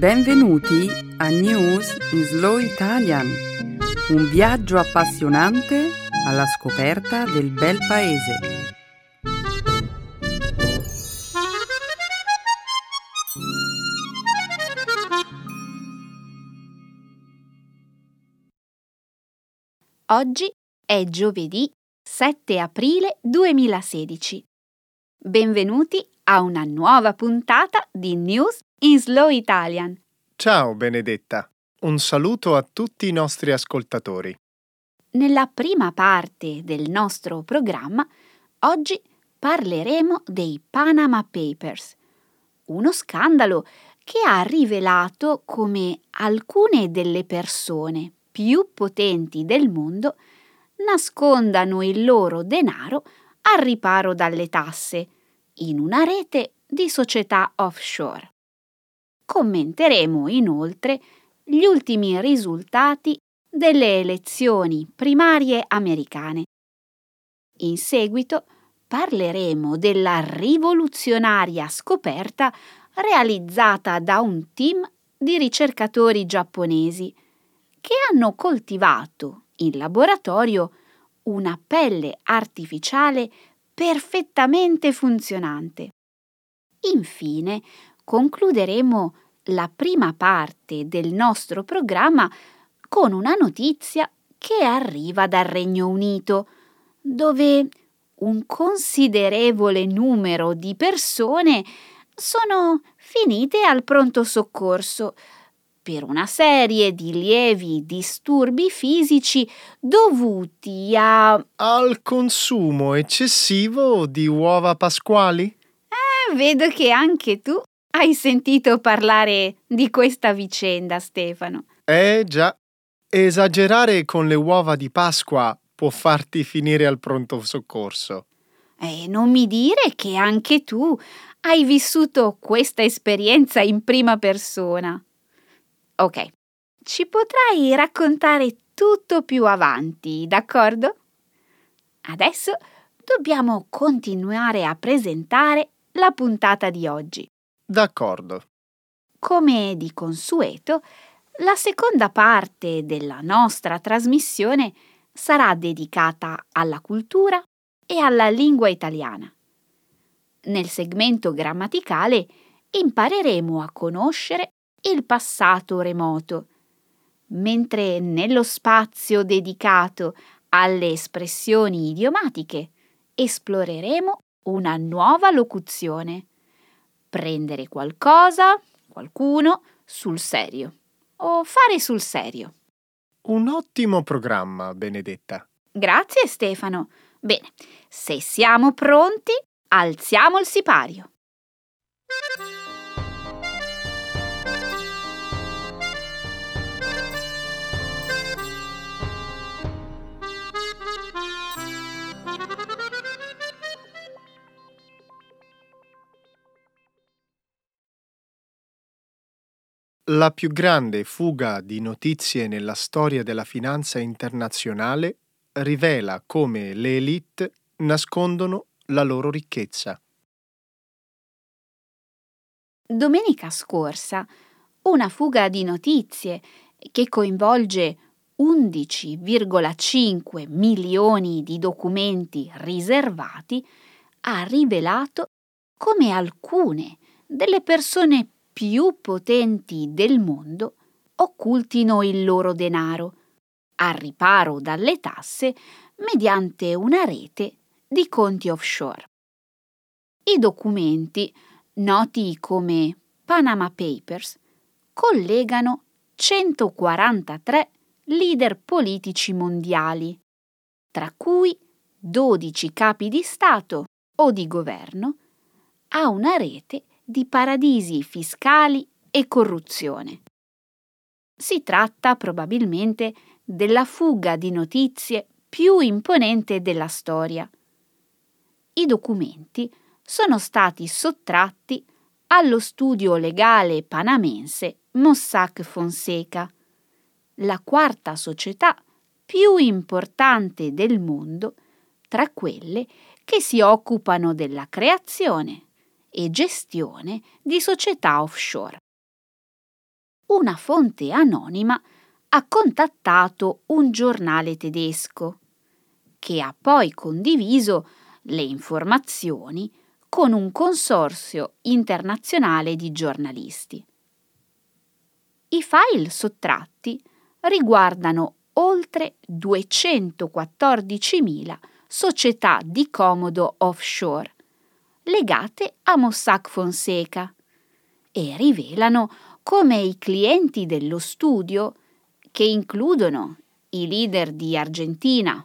Benvenuti a News in Slow Italian, un viaggio appassionante alla scoperta del bel paese. Oggi è giovedì 7 aprile 2016. Benvenuti a una nuova puntata di News in Slow Italian. Ciao Benedetta, un saluto a tutti i nostri ascoltatori. Nella prima parte del nostro programma, oggi parleremo dei Panama Papers, uno scandalo che ha rivelato come alcune delle persone più potenti del mondo nascondano il loro denaro al riparo dalle tasse in una rete di società offshore. Commenteremo inoltre gli ultimi risultati delle elezioni primarie americane. In seguito parleremo della rivoluzionaria scoperta realizzata da un team di ricercatori giapponesi che hanno coltivato in laboratorio una pelle artificiale perfettamente funzionante. Infine, concluderemo la prima parte del nostro programma con una notizia che arriva dal Regno Unito, dove un considerevole numero di persone sono finite al pronto soccorso per una serie di lievi disturbi fisici dovuti a... Al consumo eccessivo di uova pasquali? Eh, vedo che anche tu hai sentito parlare di questa vicenda, Stefano. Eh già, esagerare con le uova di Pasqua può farti finire al pronto soccorso. E non mi dire che anche tu hai vissuto questa esperienza in prima persona. Ok, ci potrai raccontare tutto più avanti, d'accordo? Adesso dobbiamo continuare a presentare la puntata di oggi. D'accordo. Come di consueto, la seconda parte della nostra trasmissione sarà dedicata alla cultura e alla lingua italiana. Nel segmento grammaticale impareremo a conoscere il passato remoto, mentre nello spazio dedicato alle espressioni idiomatiche esploreremo una nuova locuzione prendere qualcosa, qualcuno, sul serio o fare sul serio. Un ottimo programma, Benedetta. Grazie Stefano. Bene, se siamo pronti, alziamo il sipario. La più grande fuga di notizie nella storia della finanza internazionale rivela come le elite nascondono la loro ricchezza. Domenica scorsa, una fuga di notizie che coinvolge 11,5 milioni di documenti riservati ha rivelato come alcune delle persone più potenti del mondo occultino il loro denaro, al riparo dalle tasse mediante una rete di conti offshore. I documenti, noti come Panama Papers, collegano 143 leader politici mondiali, tra cui 12 capi di Stato o di governo, a una rete di paradisi fiscali e corruzione. Si tratta probabilmente della fuga di notizie più imponente della storia. I documenti sono stati sottratti allo studio legale panamense Mossack Fonseca, la quarta società più importante del mondo tra quelle che si occupano della creazione, e gestione di società offshore. una fonte anonima ha contattato un giornale tedesco che ha poi condiviso le informazioni con un consorzio internazionale di giornalisti. I file sottratti riguardano oltre 214.000 società di comodo offshore legate a Mossack Fonseca e rivelano come i clienti dello studio, che includono i leader di Argentina,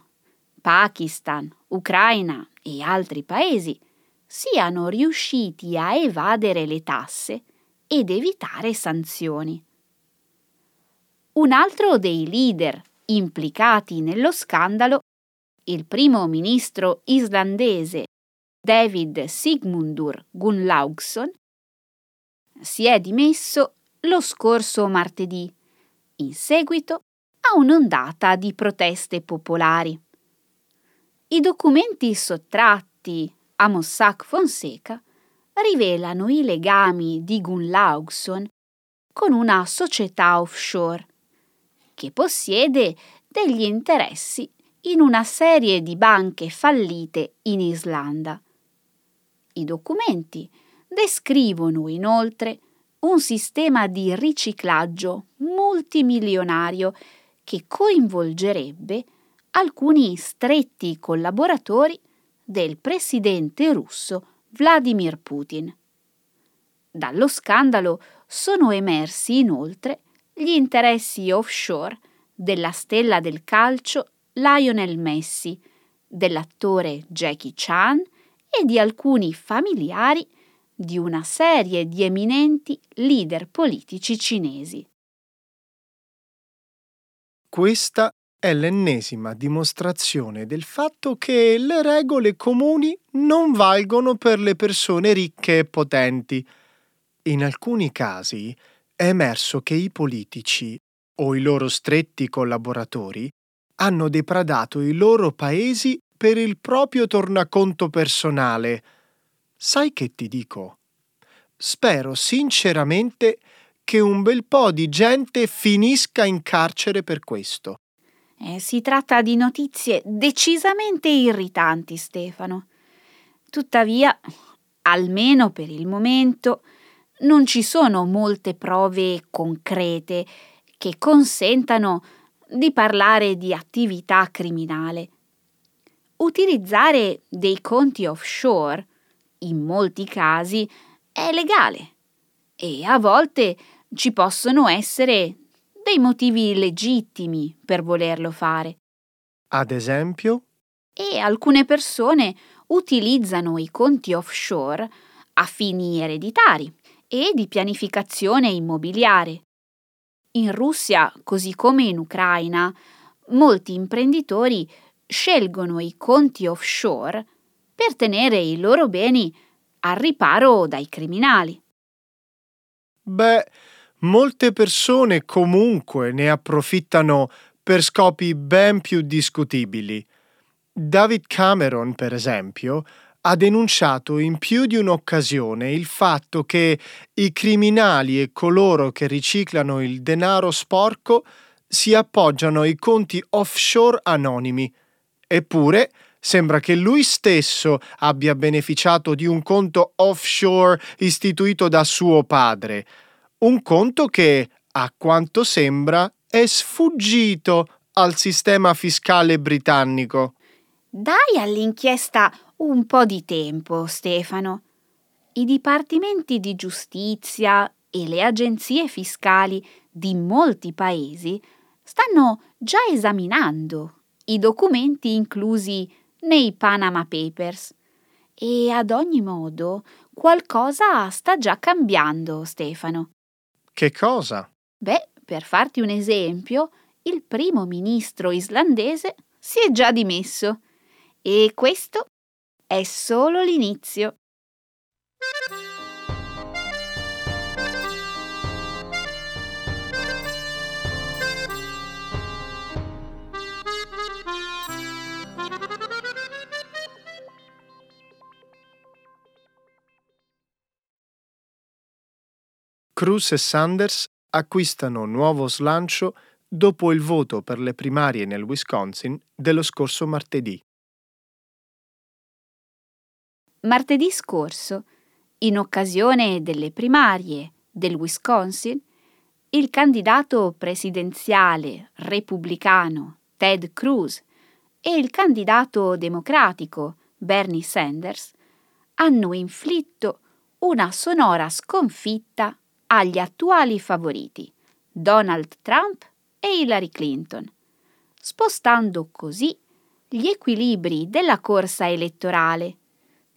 Pakistan, Ucraina e altri paesi, siano riusciti a evadere le tasse ed evitare sanzioni. Un altro dei leader implicati nello scandalo, il primo ministro islandese David Sigmundur Gunnlaugsson, si è dimesso lo scorso martedì, in seguito a un'ondata di proteste popolari. I documenti sottratti a Mossack Fonseca rivelano i legami di Gunnlaugsson con una società offshore che possiede degli interessi in una serie di banche fallite in Islanda. I documenti descrivono inoltre un sistema di riciclaggio multimilionario che coinvolgerebbe alcuni stretti collaboratori del presidente russo Vladimir Putin. Dallo scandalo sono emersi inoltre gli interessi offshore della stella del calcio Lionel Messi, dell'attore Jackie Chan e di alcuni familiari di una serie di eminenti leader politici cinesi. Questa è l'ennesima dimostrazione del fatto che le regole comuni non valgono per le persone ricche e potenti. In alcuni casi è emerso che i politici o i loro stretti collaboratori hanno depradato i loro paesi per il proprio tornaconto personale. Sai che ti dico? Spero sinceramente che un bel po' di gente finisca in carcere per questo. Eh, si tratta di notizie decisamente irritanti, Stefano. Tuttavia, almeno per il momento, non ci sono molte prove concrete che consentano di parlare di attività criminale. Utilizzare dei conti offshore, in molti casi, è legale e a volte ci possono essere dei motivi legittimi per volerlo fare. Ad esempio? E alcune persone utilizzano i conti offshore a fini ereditari e di pianificazione immobiliare. In Russia, così come in Ucraina, molti imprenditori scelgono i conti offshore per tenere i loro beni al riparo dai criminali. Beh, molte persone comunque ne approfittano per scopi ben più discutibili. David Cameron, per esempio, ha denunciato in più di un'occasione il fatto che i criminali e coloro che riciclano il denaro sporco si appoggiano ai conti offshore anonimi. Eppure sembra che lui stesso abbia beneficiato di un conto offshore istituito da suo padre, un conto che, a quanto sembra, è sfuggito al sistema fiscale britannico. Dai all'inchiesta un po' di tempo, Stefano. I dipartimenti di giustizia e le agenzie fiscali di molti paesi stanno già esaminando i documenti inclusi nei Panama Papers e ad ogni modo qualcosa sta già cambiando, Stefano. Che cosa? Beh, per farti un esempio, il primo ministro islandese si è già dimesso e questo è solo l'inizio. Cruz e Sanders acquistano nuovo slancio dopo il voto per le primarie nel Wisconsin dello scorso martedì. Martedì scorso, in occasione delle primarie del Wisconsin, il candidato presidenziale repubblicano Ted Cruz e il candidato democratico Bernie Sanders hanno inflitto una sonora sconfitta agli attuali favoriti Donald Trump e Hillary Clinton, spostando così gli equilibri della corsa elettorale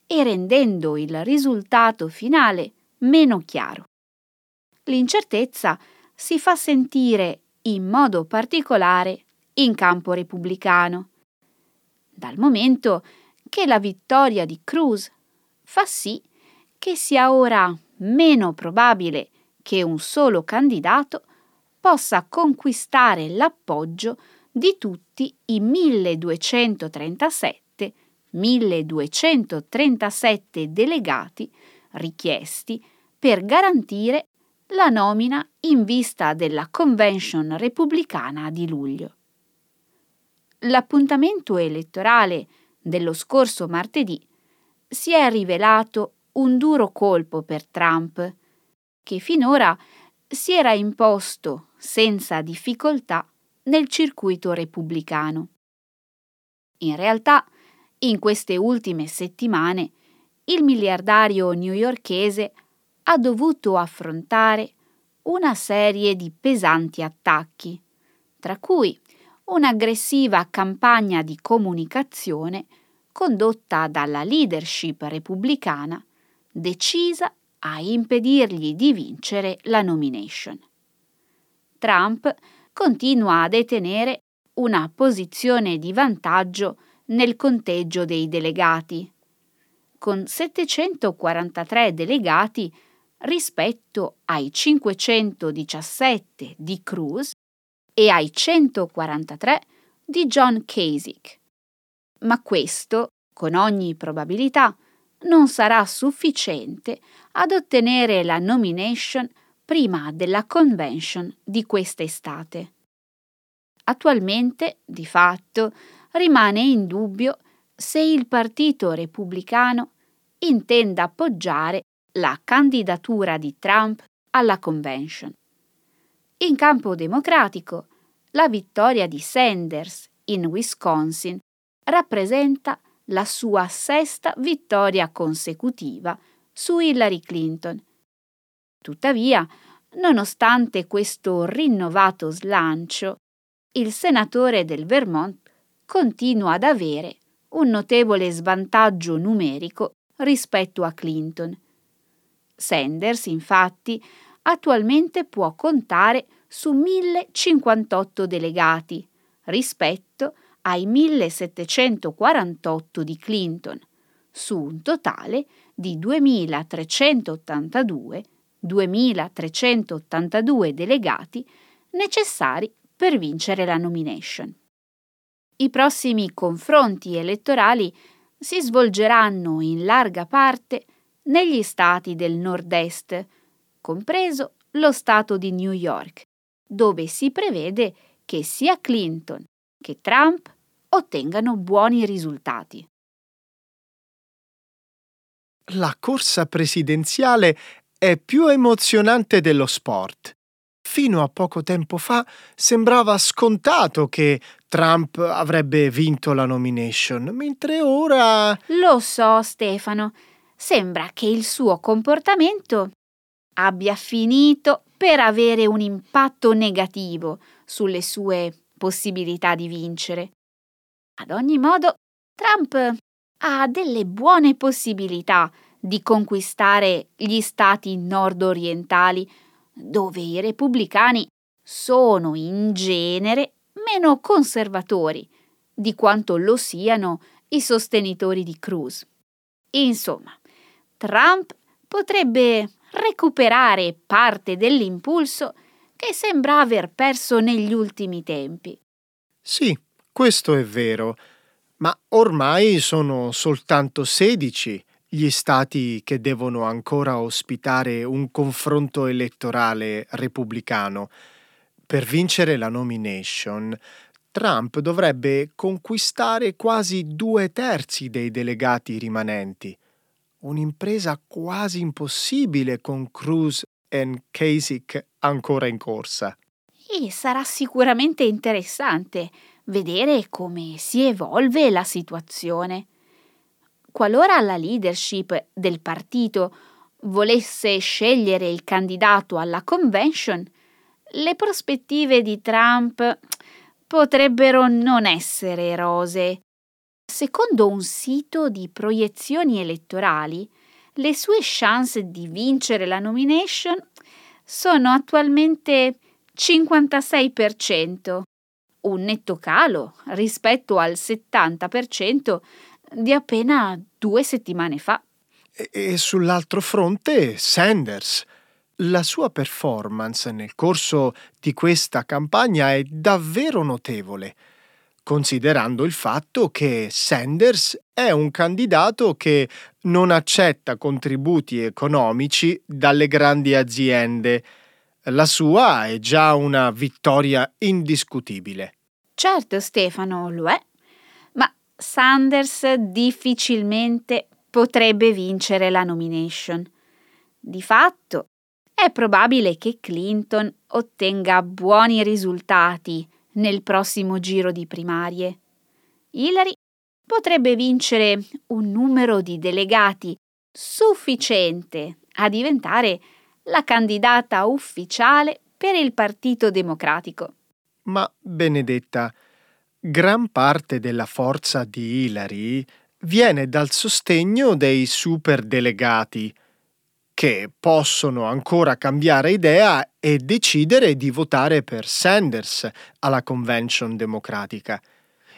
e rendendo il risultato finale meno chiaro. L'incertezza si fa sentire in modo particolare in campo repubblicano, dal momento che la vittoria di Cruz fa sì che sia ora meno probabile che un solo candidato possa conquistare l'appoggio di tutti i 1237 1237 delegati richiesti per garantire la nomina in vista della convention repubblicana di luglio. L'appuntamento elettorale dello scorso martedì si è rivelato un duro colpo per Trump, che finora si era imposto senza difficoltà nel circuito repubblicano. In realtà, in queste ultime settimane, il miliardario newyorkese ha dovuto affrontare una serie di pesanti attacchi, tra cui un'aggressiva campagna di comunicazione condotta dalla leadership repubblicana decisa a impedirgli di vincere la nomination. Trump continua a detenere una posizione di vantaggio nel conteggio dei delegati, con 743 delegati rispetto ai 517 di Cruz e ai 143 di John Kasich. Ma questo, con ogni probabilità, non sarà sufficiente ad ottenere la nomination prima della convention di quest'estate. Attualmente, di fatto, rimane in dubbio se il Partito Repubblicano intenda appoggiare la candidatura di Trump alla convention. In campo democratico, la vittoria di Sanders in Wisconsin rappresenta la sua sesta vittoria consecutiva su Hillary Clinton. Tuttavia, nonostante questo rinnovato slancio, il senatore del Vermont continua ad avere un notevole svantaggio numerico rispetto a Clinton. Sanders, infatti, attualmente può contare su 1058 delegati rispetto ai 1748 di Clinton, su un totale di 2382, 2382 delegati necessari per vincere la nomination. I prossimi confronti elettorali si svolgeranno in larga parte negli stati del nord-est, compreso lo stato di New York, dove si prevede che sia Clinton che Trump ottengano buoni risultati. La corsa presidenziale è più emozionante dello sport. Fino a poco tempo fa sembrava scontato che Trump avrebbe vinto la nomination, mentre ora... Lo so, Stefano. Sembra che il suo comportamento abbia finito per avere un impatto negativo sulle sue possibilità di vincere. Ad ogni modo, Trump ha delle buone possibilità di conquistare gli stati nord-orientali, dove i repubblicani sono in genere meno conservatori di quanto lo siano i sostenitori di Cruz. Insomma, Trump potrebbe recuperare parte dell'impulso che sembra aver perso negli ultimi tempi. Sì, questo è vero, ma ormai sono soltanto 16 gli stati che devono ancora ospitare un confronto elettorale repubblicano. Per vincere la nomination, Trump dovrebbe conquistare quasi due terzi dei delegati rimanenti. Un'impresa quasi impossibile con Cruz e Kasich ancora in corsa. E sarà sicuramente interessante vedere come si evolve la situazione. Qualora la leadership del partito volesse scegliere il candidato alla convention, le prospettive di Trump potrebbero non essere rose. Secondo un sito di proiezioni elettorali, le sue chance di vincere la nomination sono attualmente 56%, un netto calo rispetto al 70% di appena due settimane fa. E, sull'altro fronte Sanders. La sua performance nel corso di questa campagna è davvero notevole, considerando il fatto che Sanders è un candidato che non accetta contributi economici dalle grandi aziende. La sua è già una vittoria indiscutibile. Certo, Stefano, lo è. Sanders difficilmente potrebbe vincere la nomination. Di fatto, è probabile che Clinton ottenga buoni risultati nel prossimo giro di primarie. Hillary potrebbe vincere un numero di delegati sufficiente a diventare la candidata ufficiale per il Partito Democratico. Ma Benedetta, Gran parte della forza di Hillary viene dal sostegno dei superdelegati, che possono ancora cambiare idea e decidere di votare per Sanders alla convention democratica.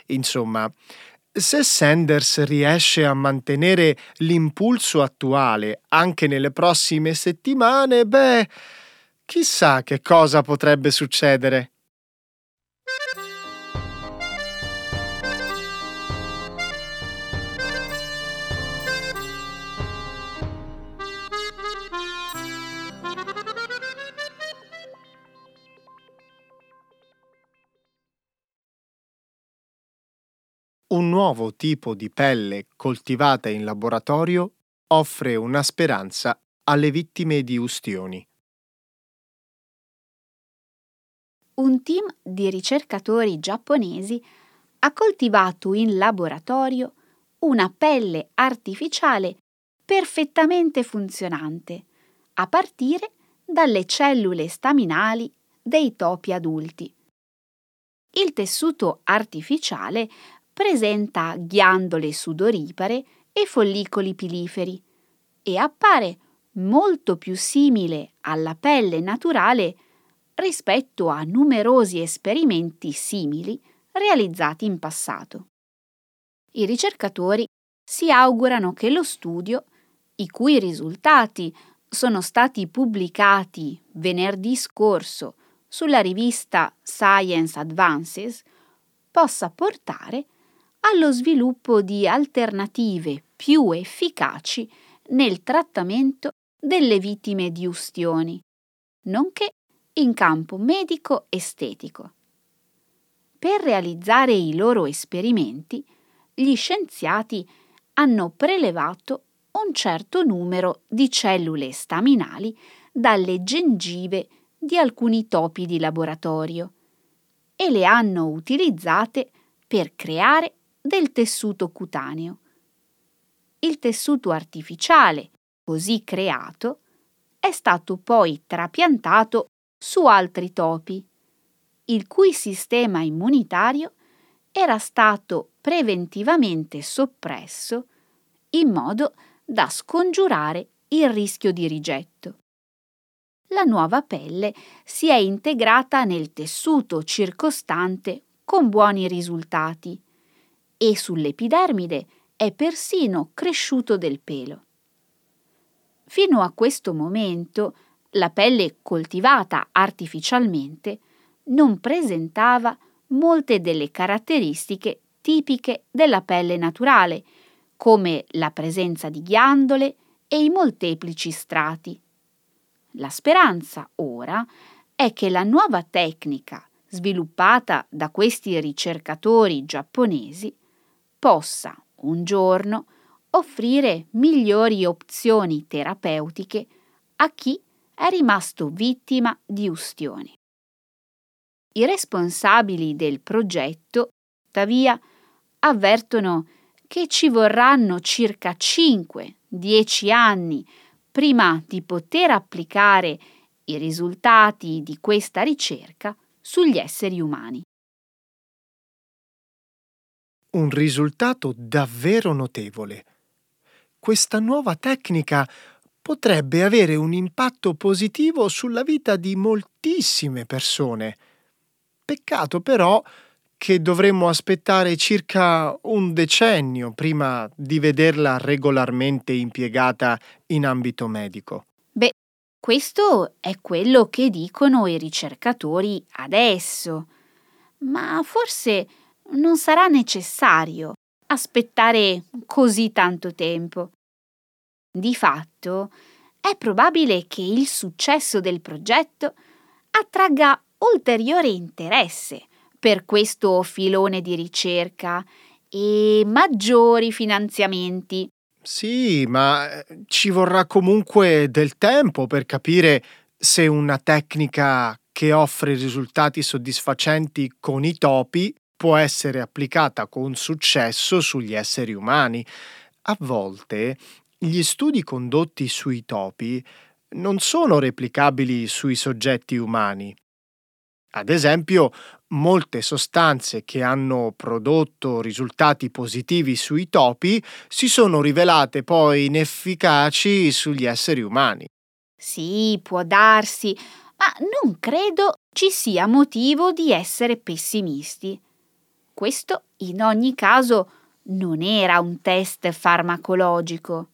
Insomma, se Sanders riesce a mantenere l'impulso attuale anche nelle prossime settimane, beh, chissà che cosa potrebbe succedere. Un nuovo tipo di pelle coltivata in laboratorio offre una speranza alle vittime di ustioni. Un team di ricercatori giapponesi ha coltivato in laboratorio una pelle artificiale perfettamente funzionante, a partire dalle cellule staminali dei topi adulti. Il tessuto artificiale presenta ghiandole sudoripare e follicoli piliferi e appare molto più simile alla pelle naturale rispetto a numerosi esperimenti simili realizzati in passato. I ricercatori si augurano che lo studio, i cui risultati sono stati pubblicati venerdì scorso sulla rivista Science Advances, possa portare allo sviluppo di alternative più efficaci nel trattamento delle vittime di ustioni, nonché in campo medico-estetico. Per realizzare i loro esperimenti, gli scienziati hanno prelevato un certo numero di cellule staminali dalle gengive di alcuni topi di laboratorio e le hanno utilizzate per creare del tessuto cutaneo. Il tessuto artificiale, così creato, è stato poi trapiantato su altri topi, il cui sistema immunitario era stato preventivamente soppresso in modo da scongiurare il rischio di rigetto. La nuova pelle si è integrata nel tessuto circostante con buoni risultati e sull'epidermide è persino cresciuto del pelo. Fino a questo momento la pelle coltivata artificialmente non presentava molte delle caratteristiche tipiche della pelle naturale, come la presenza di ghiandole e i molteplici strati. La speranza ora è che la nuova tecnica sviluppata da questi ricercatori giapponesi possa un giorno offrire migliori opzioni terapeutiche a chi è rimasto vittima di ustioni. I responsabili del progetto, tuttavia, avvertono che ci vorranno circa 5-10 anni prima di poter applicare i risultati di questa ricerca sugli esseri umani. Un risultato davvero notevole. Questa nuova tecnica potrebbe avere un impatto positivo sulla vita di moltissime persone. Peccato però che dovremmo aspettare circa un decennio prima di vederla regolarmente impiegata in ambito medico. Beh, questo è quello che dicono i ricercatori adesso, ma forse non sarà necessario aspettare così tanto tempo. Di fatto, è probabile che il successo del progetto attragga ulteriore interesse per questo filone di ricerca e maggiori finanziamenti. Sì, ma eh, ci vorrà comunque del tempo per capire se una tecnica che offre risultati soddisfacenti con i topi può essere applicata con successo sugli esseri umani. A volte gli studi condotti sui topi non sono replicabili sui soggetti umani. Ad esempio, molte sostanze che hanno prodotto risultati positivi sui topi si sono rivelate poi inefficaci sugli esseri umani. Sì, può darsi, ma non credo ci sia motivo di essere pessimisti. Questo, in ogni caso, non era un test farmacologico.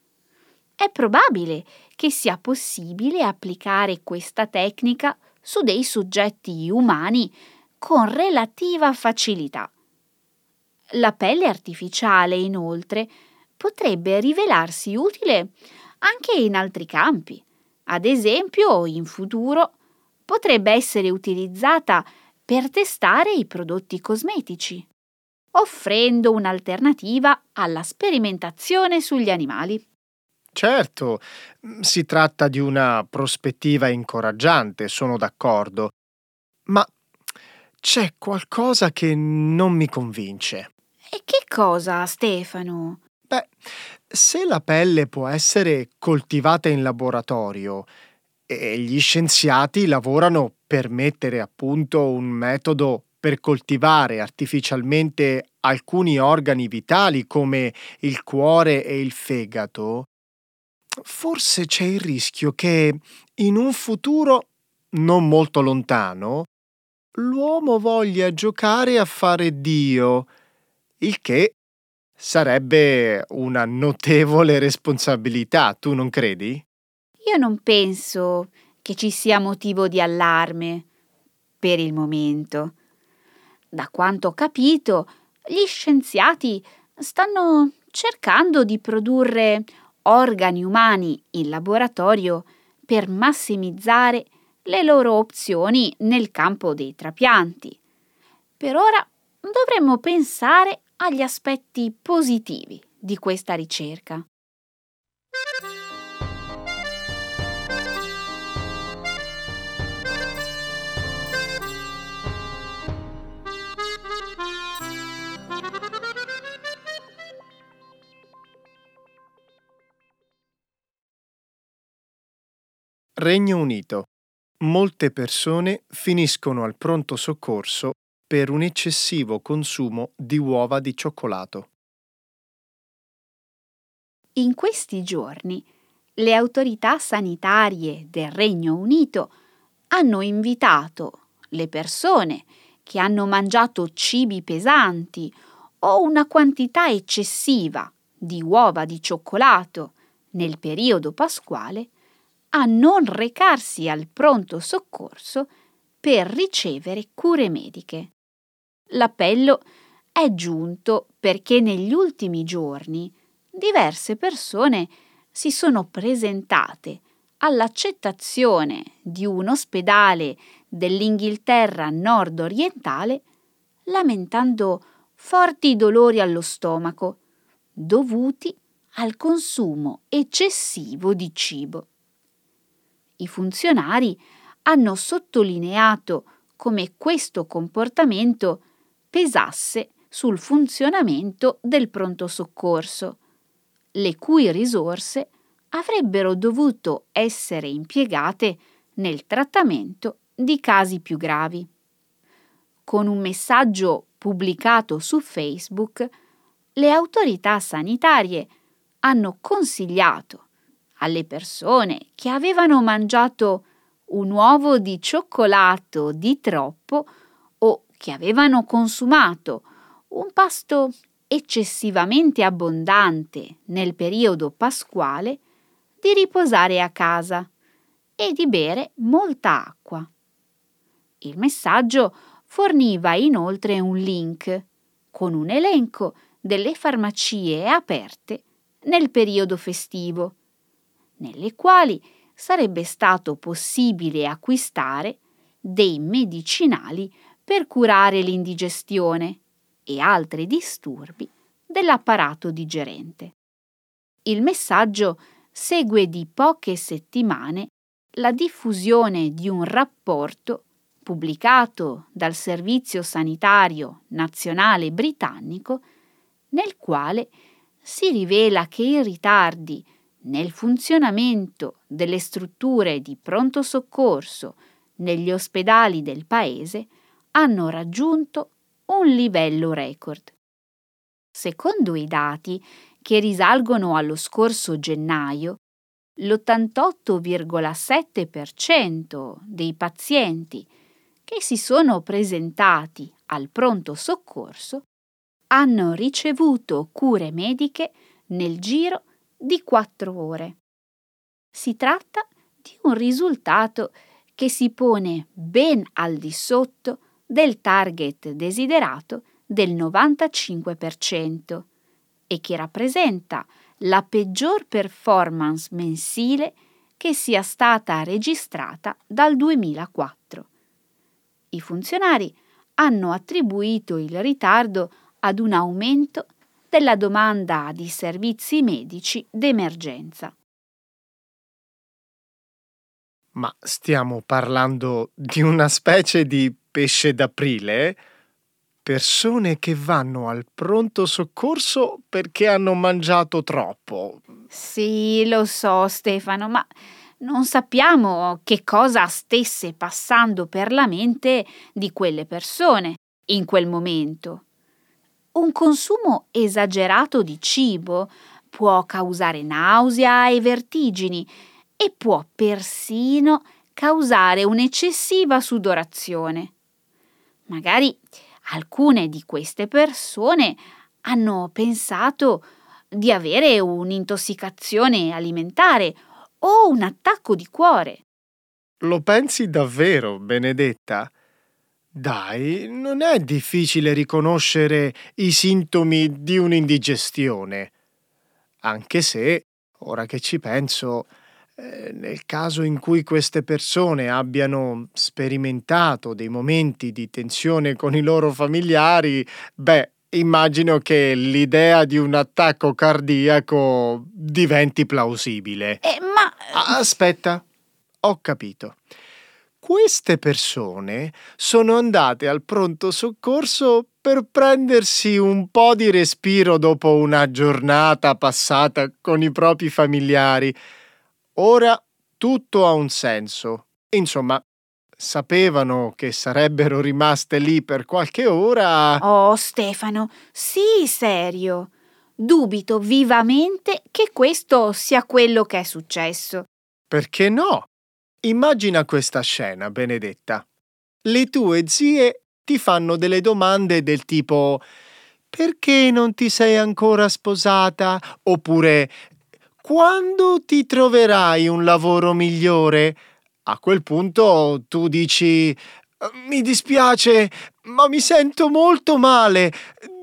È probabile che sia possibile applicare questa tecnica su dei soggetti umani con relativa facilità. La pelle artificiale, inoltre, potrebbe rivelarsi utile anche in altri campi. Ad esempio, in futuro potrebbe essere utilizzata per testare i prodotti cosmetici offrendo un'alternativa alla sperimentazione sugli animali. Certo, si tratta di una prospettiva incoraggiante, sono d'accordo, ma c'è qualcosa che non mi convince. E che cosa, Stefano? Beh, se la pelle può essere coltivata in laboratorio e gli scienziati lavorano per mettere a punto un metodo per coltivare artificialmente alcuni organi vitali come il cuore e il fegato, forse c'è il rischio che in un futuro non molto lontano l'uomo voglia giocare a fare Dio, il che sarebbe una notevole responsabilità, tu non credi? Io non penso che ci sia motivo di allarme per il momento. Da quanto ho capito, gli scienziati stanno cercando di produrre organi umani in laboratorio per massimizzare le loro opzioni nel campo dei trapianti. Per ora dovremmo pensare agli aspetti positivi di questa ricerca. Regno Unito. Molte persone finiscono al pronto soccorso per un eccessivo consumo di uova di cioccolato. In questi giorni le autorità sanitarie del Regno Unito hanno invitato le persone che hanno mangiato cibi pesanti o una quantità eccessiva di uova di cioccolato nel periodo pasquale a non recarsi al pronto soccorso per ricevere cure mediche. L'appello è giunto perché negli ultimi giorni diverse persone si sono presentate all'accettazione di un ospedale dell'Inghilterra nord-orientale lamentando forti dolori allo stomaco dovuti al consumo eccessivo di cibo. I funzionari hanno sottolineato come questo comportamento pesasse sul funzionamento del pronto soccorso, le cui risorse avrebbero dovuto essere impiegate nel trattamento di casi più gravi. Con un messaggio pubblicato su Facebook, le autorità sanitarie hanno consigliato alle persone che avevano mangiato un uovo di cioccolato di troppo o che avevano consumato un pasto eccessivamente abbondante nel periodo pasquale di riposare a casa e di bere molta acqua. Il messaggio forniva inoltre un link con un elenco delle farmacie aperte nel periodo festivo, nelle quali sarebbe stato possibile acquistare dei medicinali per curare l'indigestione e altri disturbi dell'apparato digerente. Il messaggio segue di poche settimane la diffusione di un rapporto pubblicato dal Servizio Sanitario Nazionale Britannico nel quale si rivela che i ritardi nel funzionamento delle strutture di pronto soccorso negli ospedali del paese hanno raggiunto un livello record. Secondo i dati che risalgono allo scorso gennaio, l'88,7% dei pazienti che si sono presentati al pronto soccorso hanno ricevuto cure mediche nel giro di 4 ore. Si tratta di un risultato che si pone ben al di sotto del target desiderato del 95% e che rappresenta la peggior performance mensile che sia stata registrata dal 2004. I funzionari hanno attribuito il ritardo ad un aumento della domanda di servizi medici d'emergenza. Ma stiamo parlando di una specie di pesce d'aprile? Persone che vanno al pronto soccorso perché hanno mangiato troppo. Sì, lo so Stefano, ma non sappiamo che cosa stesse passando per la mente di quelle persone in quel momento. Un consumo esagerato di cibo può causare nausea e vertigini e può persino causare un'eccessiva sudorazione. Magari alcune di queste persone hanno pensato di avere un'intossicazione alimentare o un attacco di cuore. Lo pensi davvero, Benedetta? Dai, non è difficile riconoscere i sintomi di un'indigestione. Anche se, ora che ci penso, eh, nel caso in cui queste persone abbiano sperimentato dei momenti di tensione con i loro familiari, beh, immagino che l'idea di un attacco cardiaco diventi plausibile. Eh, ma... Aspetta, ho capito. Queste persone sono andate al pronto soccorso per prendersi un po' di respiro dopo una giornata passata con i propri familiari. Ora tutto ha un senso. Insomma, sapevano che sarebbero rimaste lì per qualche ora. Oh, Stefano, sii serio. Dubito vivamente che questo sia quello che è successo. Perché no? Immagina questa scena, Benedetta. Le tue zie ti fanno delle domande del tipo perché non ti sei ancora sposata? Oppure quando ti troverai un lavoro migliore? A quel punto tu dici mi dispiace, ma mi sento molto male.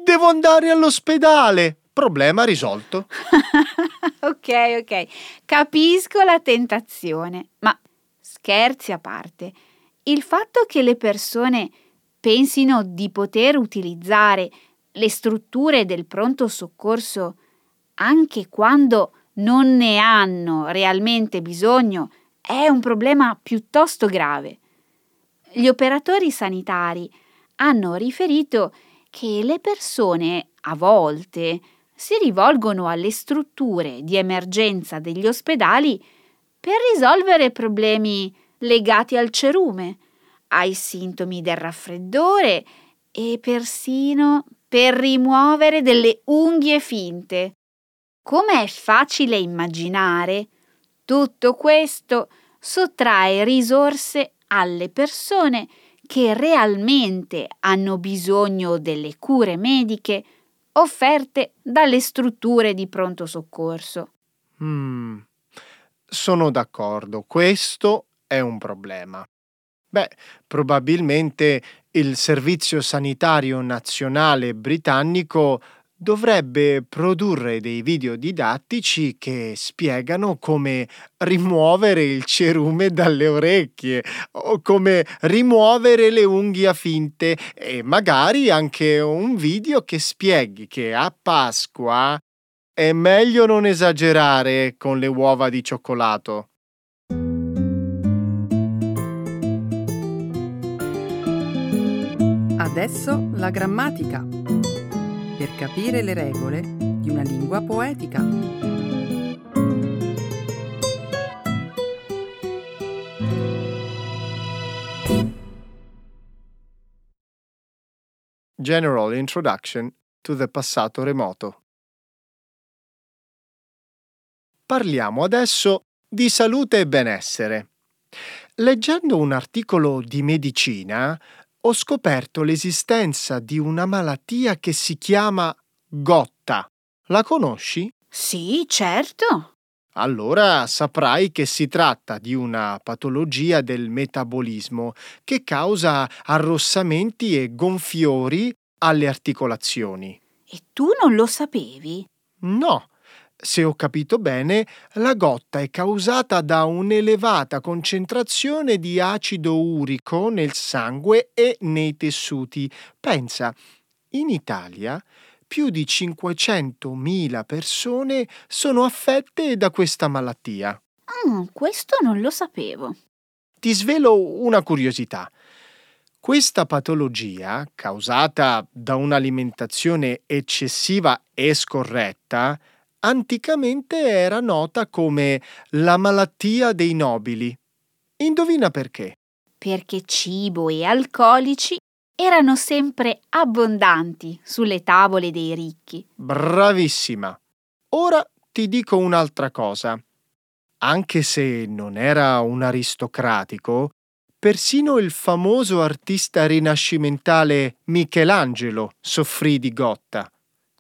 Devo andare all'ospedale. Problema risolto. ok, ok, capisco la tentazione, ma scherzi a parte, il fatto che le persone pensino di poter utilizzare le strutture del pronto soccorso anche quando non ne hanno realmente bisogno è un problema piuttosto grave. Gli operatori sanitari hanno riferito che le persone a volte si rivolgono alle strutture di emergenza degli ospedali per risolvere problemi legati al cerume, ai sintomi del raffreddore e persino per rimuovere delle unghie finte. Come è facile immaginare, tutto questo sottrae risorse alle persone che realmente hanno bisogno delle cure mediche offerte dalle strutture di pronto soccorso. Mm, sono d'accordo, questo è un problema. Beh, probabilmente il Servizio Sanitario Nazionale britannico dovrebbe produrre dei video didattici che spiegano come rimuovere il cerume dalle orecchie o come rimuovere le unghie finte e magari anche un video che spieghi che a Pasqua è meglio non esagerare con le uova di cioccolato. Adesso la grammatica. Per capire le regole di una lingua poetica. General Introduction to the passato remoto. Parliamo adesso di salute e benessere. Leggendo un articolo di medicina ho scoperto l'esistenza di una malattia che si chiama gotta. La conosci? Sì, certo. Allora saprai che si tratta di una patologia del metabolismo che causa arrossamenti e gonfiori alle articolazioni. E tu non lo sapevi? No, se ho capito bene, la gotta è causata da un'elevata concentrazione di acido urico nel sangue e nei tessuti. Pensa, in Italia più di 500.000 persone sono affette da questa malattia. Mm, questo non lo sapevo. Ti svelo una curiosità. Questa patologia, causata da un'alimentazione eccessiva e scorretta, anticamente era nota come la malattia dei nobili. Indovina perché? Perché cibo e alcolici erano sempre abbondanti sulle tavole dei ricchi. Bravissima. Ora ti dico un'altra cosa. Anche se non era un aristocratico, persino il famoso artista rinascimentale Michelangelo soffrì di gotta.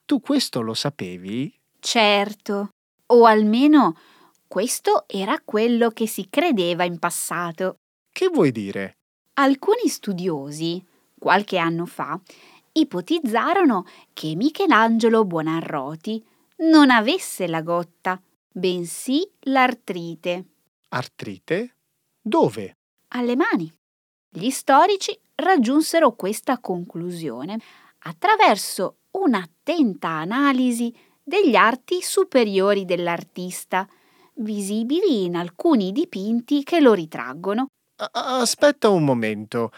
Tu questo lo sapevi? Certo, o almeno questo era quello che si credeva in passato. Che vuoi dire? Alcuni studiosi, qualche anno fa, ipotizzarono che Michelangelo Buonarroti non avesse la gotta, bensì l'artrite. Artrite? Dove? Alle mani. Gli storici raggiunsero questa conclusione attraverso un'attenta analisi degli arti superiori dell'artista, visibili in alcuni dipinti che lo ritraggono. Aspetta un momento.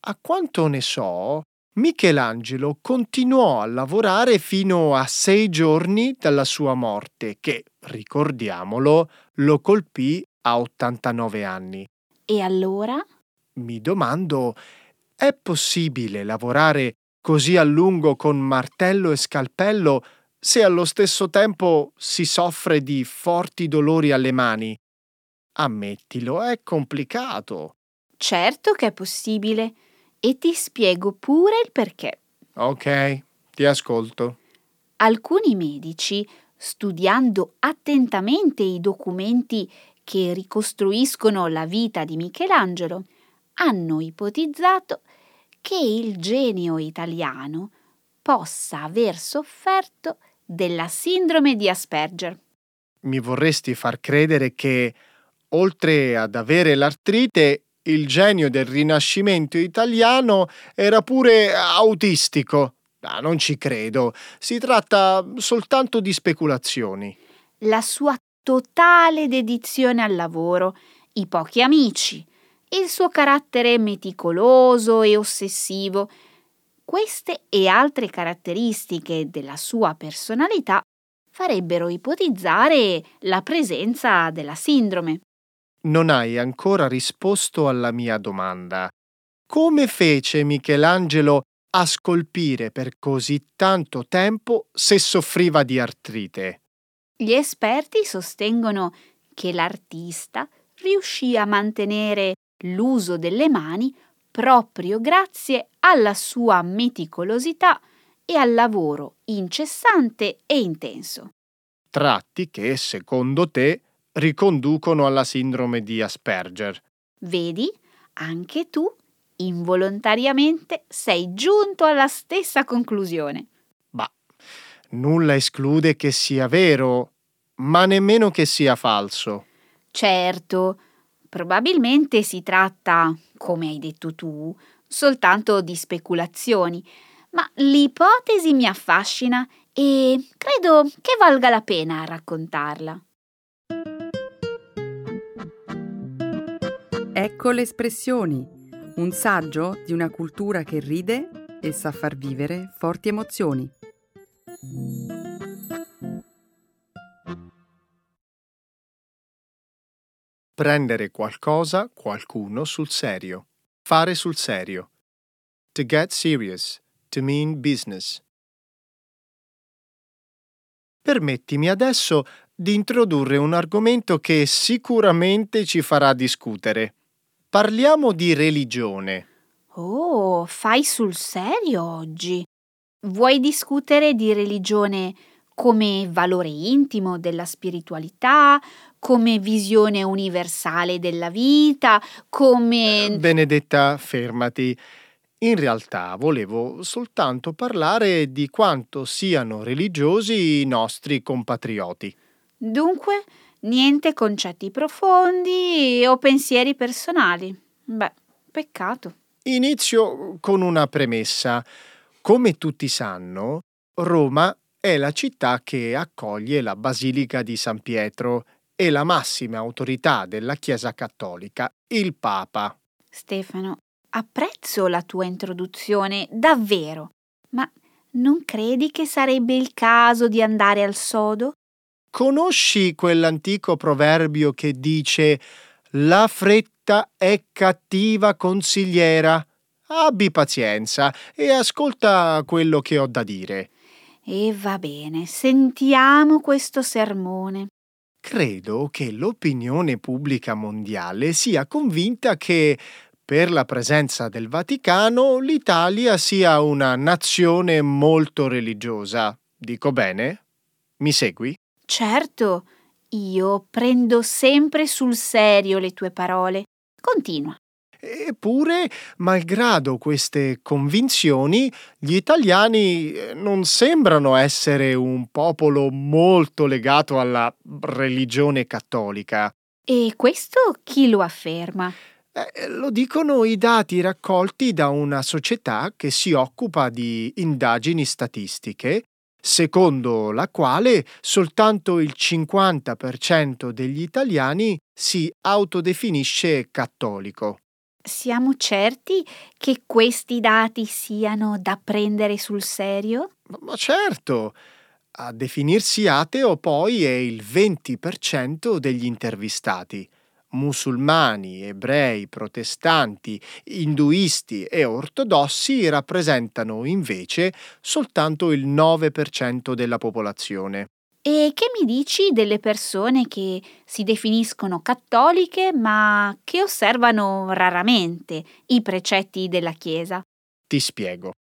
A quanto ne so, Michelangelo continuò a lavorare fino a sei giorni dalla sua morte, che, ricordiamolo, lo colpì a 89 anni. E allora? Mi domando, è possibile lavorare così a lungo con martello e scalpello se allo stesso tempo si soffre di forti dolori alle mani. Ammettilo, è complicato. Certo che è possibile e ti spiego pure il perché. Ok, ti ascolto. Alcuni medici, studiando attentamente i documenti che ricostruiscono la vita di Michelangelo, hanno ipotizzato che il genio italiano possa aver sofferto della sindrome di Asperger. Mi vorresti far credere che, oltre ad avere l'artrite, il genio del Rinascimento italiano era pure autistico. Ah, non ci credo. Si tratta soltanto di speculazioni. La sua totale dedizione al lavoro, i pochi amici, il suo carattere meticoloso e ossessivo, queste e altre caratteristiche della sua personalità farebbero ipotizzare la presenza della sindrome. Non hai ancora risposto alla mia domanda. Come fece Michelangelo a scolpire per così tanto tempo se soffriva di artrite? Gli esperti sostengono che l'artista riuscì a mantenere l'uso delle mani proprio grazie alla sua meticolosità e al lavoro incessante e intenso. Tratti che, secondo te, riconducono alla sindrome di Asperger. Vedi, anche tu involontariamente sei giunto alla stessa conclusione. Bah, nulla esclude che sia vero, ma nemmeno che sia falso. Certo, probabilmente si tratta, come hai detto tu, soltanto di speculazioni, ma l'ipotesi mi affascina e credo che valga la pena raccontarla. Ecco le espressioni, un saggio di una cultura che ride e sa far vivere forti emozioni. Prendere qualcosa, qualcuno sul serio. Fare sul serio. To get serious. To mean business. Permettimi adesso di introdurre un argomento che sicuramente ci farà discutere. Parliamo di religione. Oh, fai sul serio oggi? Vuoi discutere di religione come valore intimo della spiritualità, come visione universale della vita, come... Benedetta, fermati. In realtà volevo soltanto parlare di quanto siano religiosi i nostri compatrioti. Dunque, niente concetti profondi o pensieri personali. Beh, peccato. Inizio con una premessa. Come tutti sanno, Roma è la città che accoglie la Basilica di San Pietro e la massima autorità della Chiesa cattolica, il Papa. Stefano, apprezzo la tua introduzione, davvero, ma non credi che sarebbe il caso di andare al sodo? Conosci quell'antico proverbio che dice la fretta è cattiva consigliera? Abbi pazienza e ascolta quello che ho da dire. E va bene, sentiamo questo sermone. Credo che l'opinione pubblica mondiale sia convinta che, per la presenza del Vaticano, l'Italia sia una nazione molto religiosa. Dico bene? Mi segui? Certo, io prendo sempre sul serio le tue parole. Continua. Eppure, malgrado queste convinzioni, gli italiani eh, non sembrano essere un popolo molto legato alla religione cattolica. E questo chi lo afferma? Eh, lo dicono i dati raccolti da una società che si occupa di indagini statistiche, secondo la quale soltanto il 50% degli italiani si autodefinisce cattolico. Siamo certi che questi dati siano da prendere sul serio? Ma certo! A definirsi ateo poi è il 20% degli intervistati. Musulmani, ebrei, protestanti, induisti e ortodossi rappresentano invece soltanto il 9% della popolazione. E che mi dici delle persone che si definiscono cattoliche ma che osservano raramente i precetti della Chiesa? Ti spiego.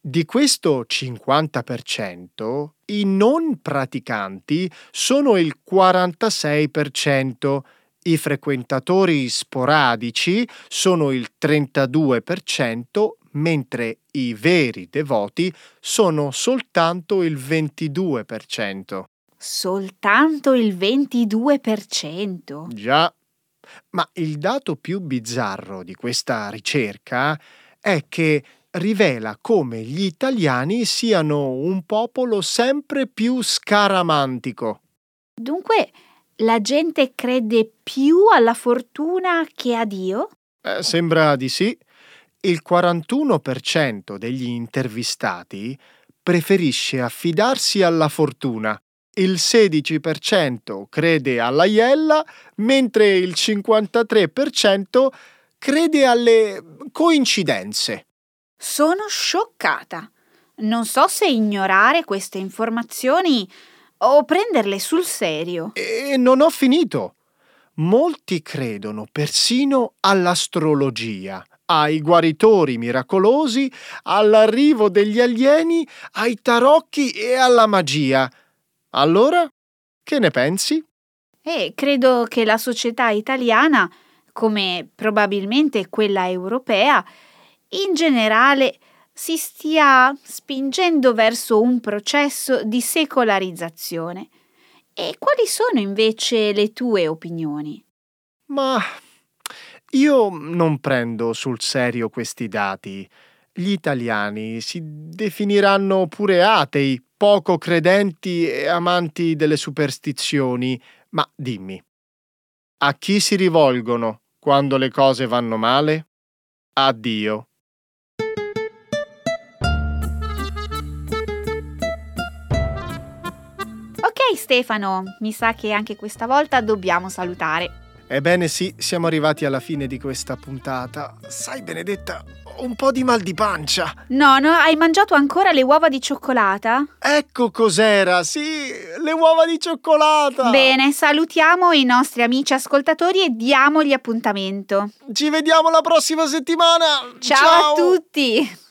Di questo 50%, i non praticanti sono il 46%, i frequentatori sporadici sono il 32%, mentre i veri devoti sono soltanto il 22%. Soltanto il 22%. Già. Ma il dato più bizzarro di questa ricerca è che rivela come gli italiani siano un popolo sempre più scaramantico. Dunque, la gente crede più alla fortuna che a Dio? Eh, sembra di sì. Il 41% degli intervistati preferisce affidarsi alla fortuna il 16% crede alla Iella, mentre il 53% crede alle coincidenze. Sono scioccata. Non so se ignorare queste informazioni o prenderle sul serio. E non ho finito. Molti credono persino all'astrologia, ai guaritori miracolosi, all'arrivo degli alieni, ai tarocchi e alla magia. Allora, che ne pensi? Eh, credo che la società italiana, come probabilmente quella europea, in generale si stia spingendo verso un processo di secolarizzazione. E quali sono invece le tue opinioni? Ma io non prendo sul serio questi dati. Gli italiani si definiranno pure atei poco credenti e amanti delle superstizioni, ma dimmi, a chi si rivolgono quando le cose vanno male? A Dio. Ok Stefano, mi sa che anche questa volta dobbiamo salutare. Ebbene sì, siamo arrivati alla fine di questa puntata. Sai Benedetta, ho un po' di mal di pancia. No, no, hai mangiato ancora le uova di cioccolata? Ecco cos'era, sì, le uova di cioccolata. Bene, salutiamo i nostri amici ascoltatori e diamogli appuntamento. Ci vediamo la prossima settimana. Ciao, Ciao. a tutti.